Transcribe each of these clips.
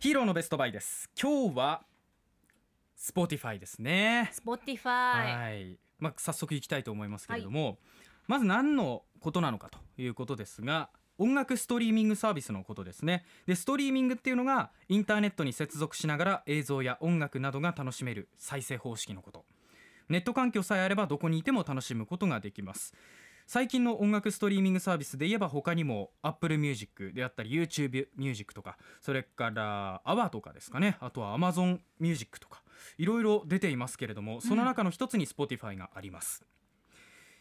ヒーローのベストバイです。今日は Spotify ですね。Spotify はい、まあ、早速いきたいと思いますけれども、まず何のことなのかということですが音楽ストリーミングサービスのことですね。でストリーミングっていうのがインターネットに接続しながら映像や音楽などが楽しめる再生方式のこと。ネット環境さえあればどこにいても楽しむことができます最近の音楽ストリーミングサービスで言えば他にも Apple Music であったり YouTube Music とかそれから AWA とかですかね。あとは Amazon Music とかいろいろ出ていますけれどもその中の一つに Spotify があります、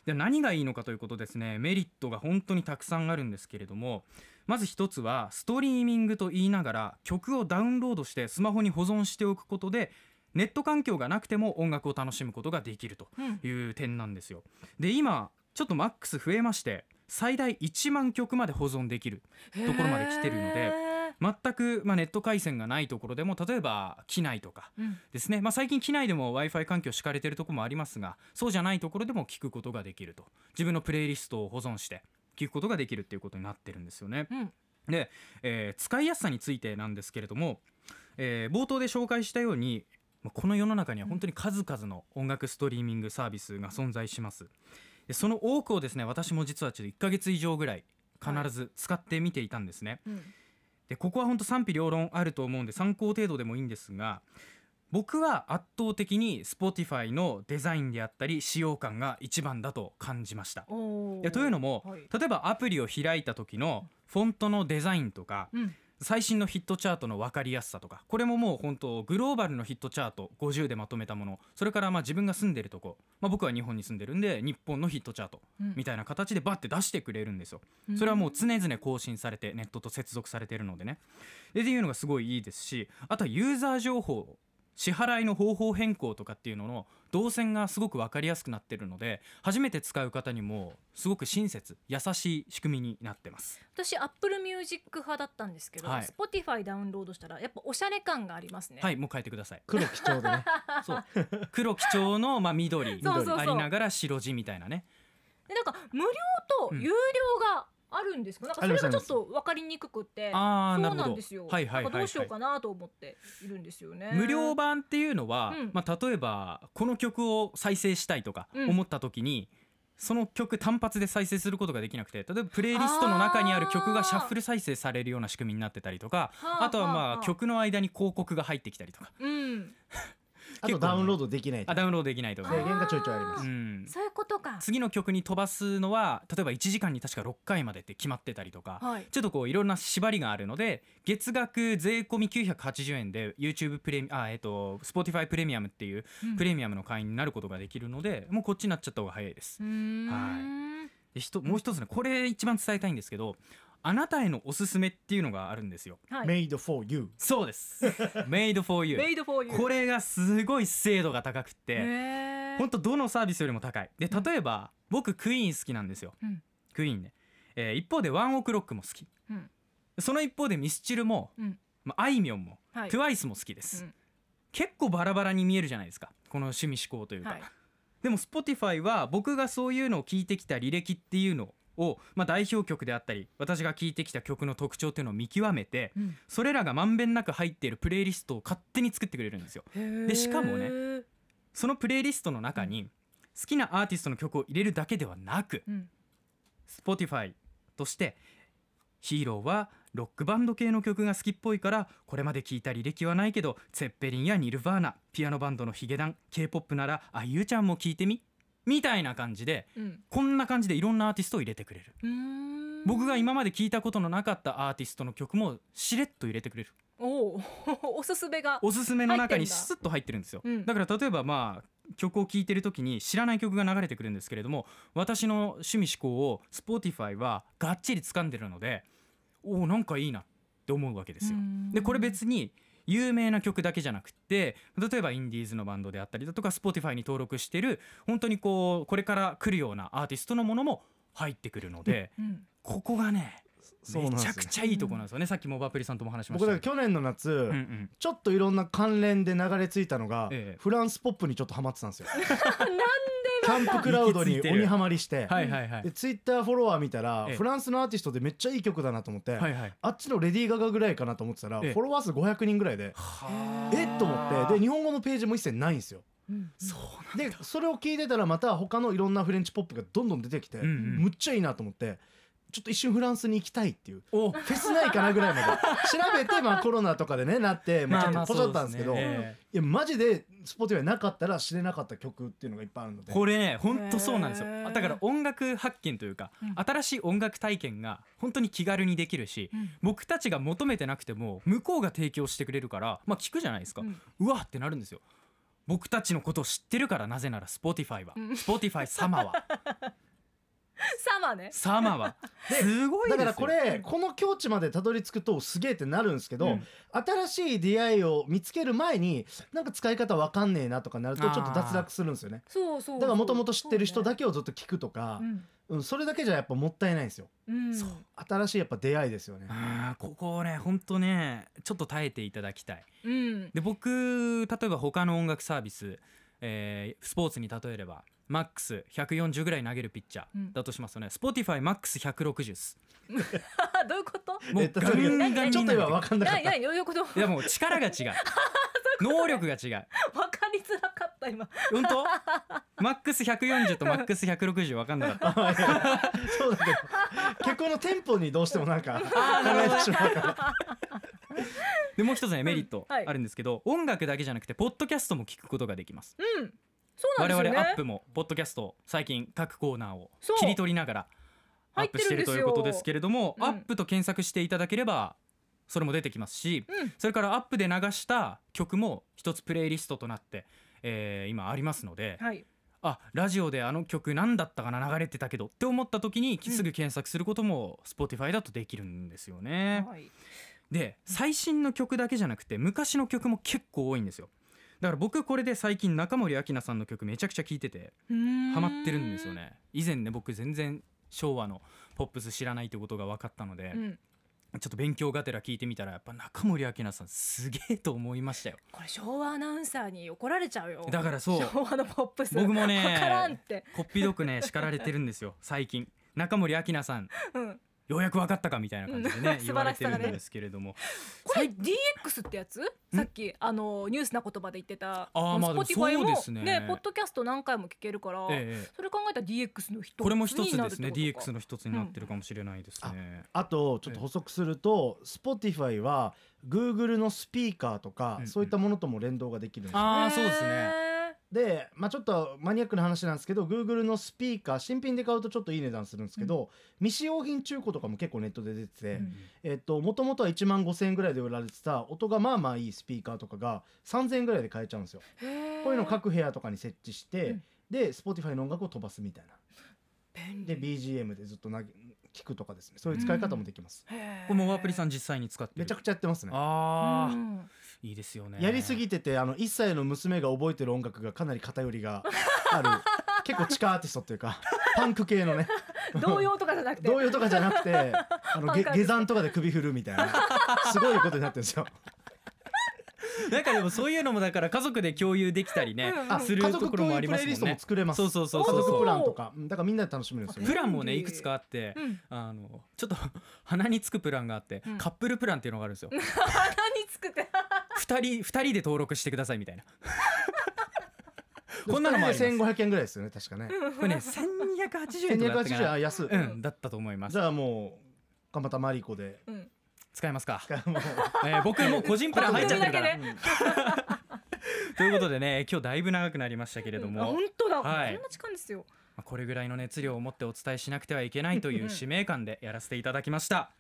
で何がいいのかということですね。メリットが本当にたくさんあるんですけれどもまず一つはストリーミングと言いながら曲をダウンロードしてスマホに保存しておくことでネット環境がなくても音楽を楽しむことができるとうん。いう点なんですよ。で今ちょっとマックス増えまして最大1万曲まで保存できるところまで来てるのでへ全く、まあ、ネット回線がないところでも例えば機内とかですね、まあ、最近機内でも w i f i 環境敷かれてるところもありますがそうじゃないところでも聞くことができると。自分のプレイリストを保存して聞くことができるっていうことになってるんですよね。うん。で、えー使いやすさについてなんですけれども、えー冒頭で紹介したようにまあこの世の中には本当に数々の音楽ストリーミングサービスが存在します。でその多くをですね私も実はちょっと1ヶ月以上ぐらい必ず使ってみていたんですね、うん。でここは本当賛否両論あると思うんで参考程度でもいいんですが僕は圧倒的に Spotify のデザインであったり使用感が一番だと感じました。というのも、はい。例えばアプリを開いた時のフォントのデザインとかうん最新のヒットチャートの分かりやすさとかこれももう本当グローバルのヒットチャート50でまとめたもの。それからまあ自分が住んでるとこ、まあ、僕は日本に住んでるんで日本のヒットチャートうん。みたいな形でバッて出してくれるんですよ。うん。それはもう常々更新されてネットと接続されてるのでね。でっていうのがすごいいいですしあとはユーザー情報支払いの方法変更とかっていうのの動線がすごく分かりやすくなってるので初めて使う方にもすごく親切優しい仕組みになってます。私 Apple Music 派だったんですけど、はい。Spotify ダウンロードしたらやっぱおしゃれ感がありますね。はいもう変えてください。黒基調でね。そう。黒基調のまあ緑ありながら白地みたいなね。でなんか無料と有料があるんですか、なんかそれがちょっと分かりにくくてそうなんですよ、はいはいどうしようかなと思っているんですよね。無料版っていうのは、うん。まあ、例えばこの曲を再生したいとかうん。思った時に、その曲単発で再生することができなくて例えばプレイリストの中にある曲がシャッフル再生されるような仕組みになってたりとかはああとはまあ。曲の間に広告が入ってきたりとか。うんあとダウンロードできないあダウンロードできないとか。制限がちょいちょいあります。うん。そういうことか。次の曲に飛ばすのは例えば1時間に確か6回までって決まってたりとか、はい。ちょっとこういろんな縛りがあるので月額税込み980円で YouTube プレミあえっ、と Spotify プレミアムっていううん。プレミアムの会員になることができるので、もうこっちになっちゃった方が早いです。う。ーん。でひともう一つねこれ一番伝えたいんですけどあなたへのおすすめっていうのがあるんですよ。はい Made for you そうです。Made for you。Made for you これがすごい精度が高くって、本当どのサービスよりも高い。で例えば僕クイーン好きなんですよ。うんクイーンね。えー一方でワンオクロックも好き。うんその一方でミスチルも、うんまあ、あいみょんも、はい TWICE も好きです、うん結構バラバラに見えるじゃないですかこの趣味思考というか、はいでも Spotify は僕がそういうのを聞いてきた履歴っていうのを、まあ、代表曲であったり私が聴いてきた曲の特徴っていうのを見極めてうん。それらがまんべんなく入っているプレイリストを勝手に作ってくれるんですよ。でしかもねそのプレイリストの中に好きなアーティストの曲を入れるだけではなくうん。Spotify としてヒーローはロックバンド系の曲が好きっぽいからこれまで聞いた履歴はないけどツェッペリンやニルヴァーナピアノバンドのヒゲダン K-POP ならあゆうちゃんも聞いてみみたいな感じでうん。こんな感じでいろんなアーティストを入れてくれる。僕が今まで聞いたことのなかったアーティストの曲もしれっと入れてくれる。おお おすすめが。おすすめの中にスッと入ってるんですよ、うん。だから例えばまあ曲を聴いてる時に知らない曲が流れてくるんですけれども私の趣味思考を Spotify はがっちり掴んでるのでおおなんかいいなって思うわけですよ。うん。でこれ別に有名な曲だけじゃなくて例えばインディーズのバンドであったりだとか Spotify に登録してる本当にこうこれから来るようなアーティストのものも入ってくるのでうんここがねめちゃくちゃいいとこなんですよねさっきもバプリさんとも話しまし僕た。けどだから去年の夏、うんうん。ちょっといろんな関連で流れ着いたのが、ええ。フランスポップにちょっとハマってたんですよ。なんでキャンプクラウドに鬼ハマりして、はいはいはい。でツイッターフォロワー見たら、ええ。フランスのアーティストでめっちゃいい曲だなと思って、はいはい。あっちのレディー・ガガぐらいかなと思ってたら、ええ。フォロワー数500人ぐらいで、えっと思って。で日本語のページも一切ないんですよ。うん。そうでそれを聞いてたらまた他のいろんなフレンチポップがどんどん出てきて、うんうん。むっちゃいいなと思ってちょっと一瞬フランスに行きたいっていう。お。フェスないかなぐらいまで。調べてまあ コロナとかでねなってまあちょっとポチャったんですけど、そうね。いやマジで Spotify なかったら知れなかった曲っていうのがいっぱいあるので。これね本当そうなんですよ。だから音楽発見というか、うん。新しい音楽体験が本当に気軽にできるし、うん。僕たちが求めてなくても向こうが提供してくれるからまあ聞くじゃないですか、うん。うわってなるんですよ。僕たちのことを知ってるからなぜなら Spotify は、うん。Spotify 様は サマーね様は？すごいですよ。だからこれこの境地までたどり着くとすげえってなるんですけど、うん。新しい出会いを見つける前になんか使い方わかんねえなとかなるとちょっと脱落するんですよね。そうそうだからもともと知ってる人だけけをずっと聞くとかう、ん。うん、それだけじゃやっぱもったいないんですよ。うん。そう。新しいやっぱ出会いですよね。あーここをね本当ねちょっと耐えていただきたい。うん。で僕例えば他の音楽サービス、えースポーツに例えればマックス140ぐらい投げるピッチャうん。ーだとしますとね、Spotify マックス160です。どういうこと？もうえっとガンガンにちょっと今分かんなかなった。いないどういうこと？いやもう力が違う。能力が違う。わかりづらかった今。本当 マックス140とマックス160分かんなかった。そうだけど結構のテンポにどうしてもなんか考えてしまうからでもう一つねメリットはい。あるんですけど、音楽だけじゃなくてポッドキャストも聞くことができます。うん。そうなん我ですよね。々アップもポッドキャスト最近各コーナーを切り取りながらアップしてるということですけれども、うん。アップと検索していただければそれも出てきますし、うん。それからアップで流した曲も一つプレイリストとなって、えー今ありますので、はい。あラジオであの曲何だったかな流れてたけどって思った時にうん。すぐ検索することも Spotify だとできるんですよね。はいで最新の曲だけじゃなくて昔の曲も結構多いんですよ。だから僕これで最近中森明菜さんの曲めちゃくちゃ聴いててハマってるんですよね。以前ね僕全然昭和のポップス知らないってことが分かったので、うん。ちょっと勉強がてら聞いてみたらやっぱ中森明菜さんすげえと思いましたよ。これ昭和アナウンサーに怒られちゃうよ。だからそう。昭和のポップス。僕もねわからんって。こっぴどくね叱られてるんですよ。最近。中森明菜さん。うんようやく分かったかみたいな感じでね、うん言われて素晴らしさがね。るんですけれどもこれ DX ってやつ？さっきあのニュースな言葉で言ってたあーまあでもそうですね。ポッドキャスト何回も聞けるから、ええそれ考えたら DX の一つこれも一つですね。DX の一つになってるかもしれないですね、あとちょっと補足すると Spotify は Google のスピーカーとか、うん。そういったものとも連動ができるんですよ。ああそうですね。へで、まあ、ちょっとマニアックな話なんですけど Google のスピーカー新品で買うとちょっといい値段するんですけど、未使用品中古とかも結構ネットで出てて、うんえっともともとは1万5,000円ぐらいで売られてた音がまあまあいいスピーカーとかが3,000円ぐらいで買えちゃうんですよ。こういうのを各部屋とかに設置して、うん。で Spotify の音楽を飛ばすみたいな。で BGM でずっとな聞くとかですね。そういう使い方もできます、へー。これもワープリさん実際に使ってる？めちゃくちゃやってますね。ああ、うんいいですよね。やりすぎててあの1歳の娘が覚えてる音楽がかなり偏りがある。結構地下アーティストっていうかパンク系のね。童謡とかじゃなくて。童謡とかじゃなくてあの 下山とかで首振るみたいな。すごいことになってるんですよ。なんかでもそういうのもだから家族で共有できたりね、うんあする家族ところもあ共有プレイリストもりますもんね作れます。そうそうそう。家そうそう族プランとか。うん。だからみんなで楽しめるんですよ。ねプランもねいくつかあって、うん。あのちょっと鼻につくプランがあって、うん。カップルプランっていうのがあるんですよ。鼻につくって二人二人で登録してくださいみたいな。こんなのもあります。千五百円ぐらいですよね確かね。これね1280円千二とかだったかな。百八十円あ安い、うんだったと思います。じゃあもう蒲田マリコで。うん。使いますか、もうえー僕もう個人プラン入っちゃってるから、ということでね今日だいぶ長くなりましたけれども、あ本当だ、はい。こんな時間ですよ。まあこれぐらいの熱量を持ってお伝えしなくてはいけないという使命感でやらせていただきました。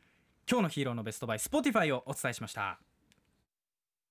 今日のヒーローのベストバイ Spotify をお伝えしました